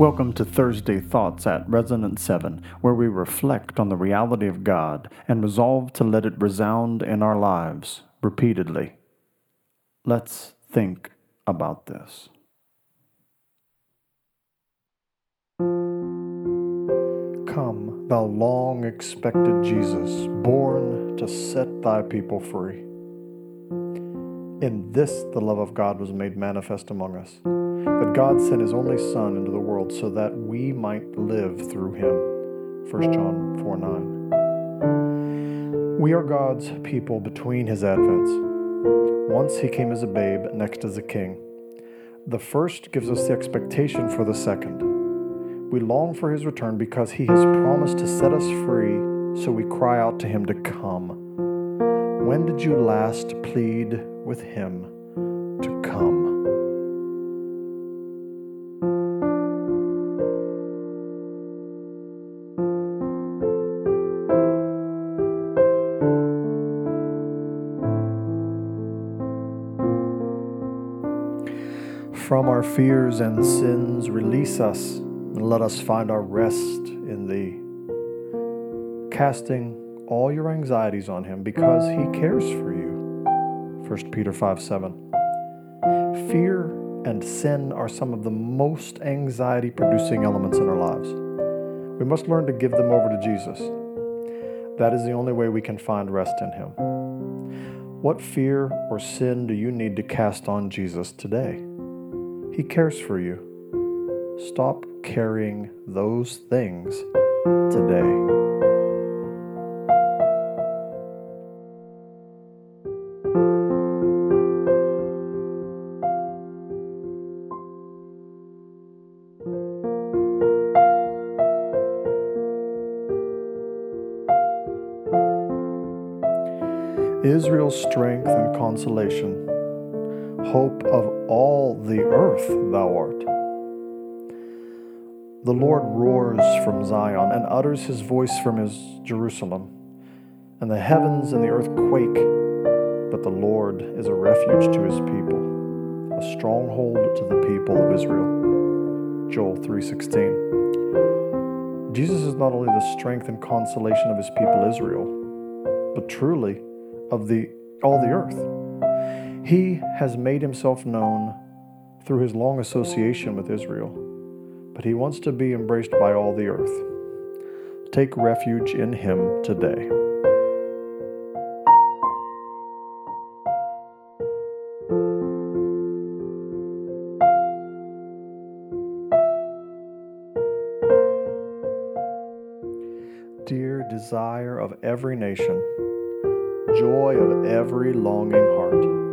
Welcome to Thursday Thoughts at Resonance 7, where we reflect on the reality of God and resolve to let it resound in our lives repeatedly. Let's think about this. Come, thou long expected Jesus, born to set thy people free. In this the love of God was made manifest among us that God sent his only Son into the world so that we might live through him. 1 John 4 9. We are God's people between his advents. Once he came as a babe, next as a king. The first gives us the expectation for the second. We long for his return because he has promised to set us free, so we cry out to him to come. When did you last plead with him to come? From our fears and sins, release us and let us find our rest in Thee. Casting all your anxieties on Him because He cares for you. 1 Peter 5 7. Fear and sin are some of the most anxiety producing elements in our lives. We must learn to give them over to Jesus. That is the only way we can find rest in Him. What fear or sin do you need to cast on Jesus today? He cares for you. Stop carrying those things today. Israel's strength and consolation hope of all the earth thou art. The Lord roars from Zion and utters his voice from his Jerusalem, and the heavens and the earth quake, but the Lord is a refuge to his people, a stronghold to the people of Israel. Joel 3:16. Jesus is not only the strength and consolation of his people Israel, but truly of the all the earth. He has made himself known through his long association with Israel, but he wants to be embraced by all the earth. Take refuge in him today. Dear desire of every nation, joy of every longing heart.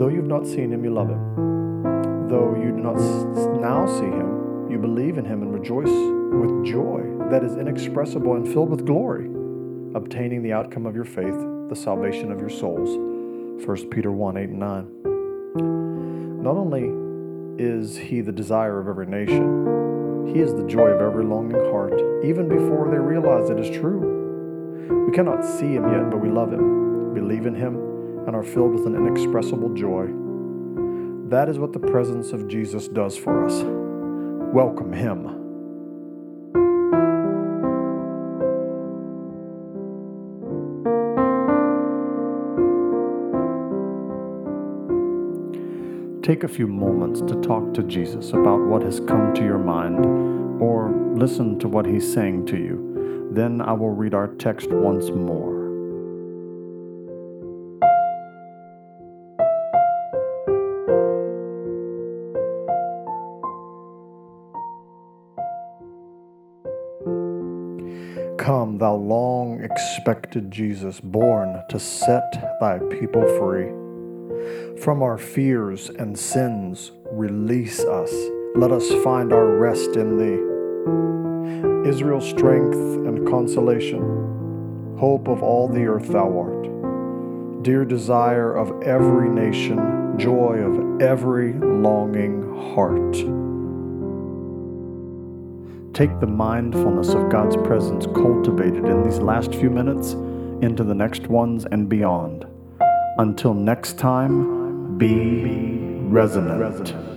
Though you've not seen him, you love him. Though you do not now see him, you believe in him and rejoice with joy that is inexpressible and filled with glory, obtaining the outcome of your faith, the salvation of your souls. 1 Peter 1 8 and 9. Not only is he the desire of every nation, he is the joy of every longing heart, even before they realize it is true. We cannot see him yet, but we love him, believe in him, and are filled with an inexpressible joy. That is what the presence of Jesus does for us. Welcome Him. Take a few moments to talk to Jesus about what has come to your mind or listen to what He's saying to you. Then I will read our text once more. Come, thou long expected Jesus, born to set thy people free. From our fears and sins, release us. Let us find our rest in thee. Israel's strength and consolation, hope of all the earth thou art. Dear desire of every nation, joy of every longing heart. Take the mindfulness of God's presence cultivated in these last few minutes into the next ones and beyond. Until next time, be resonant.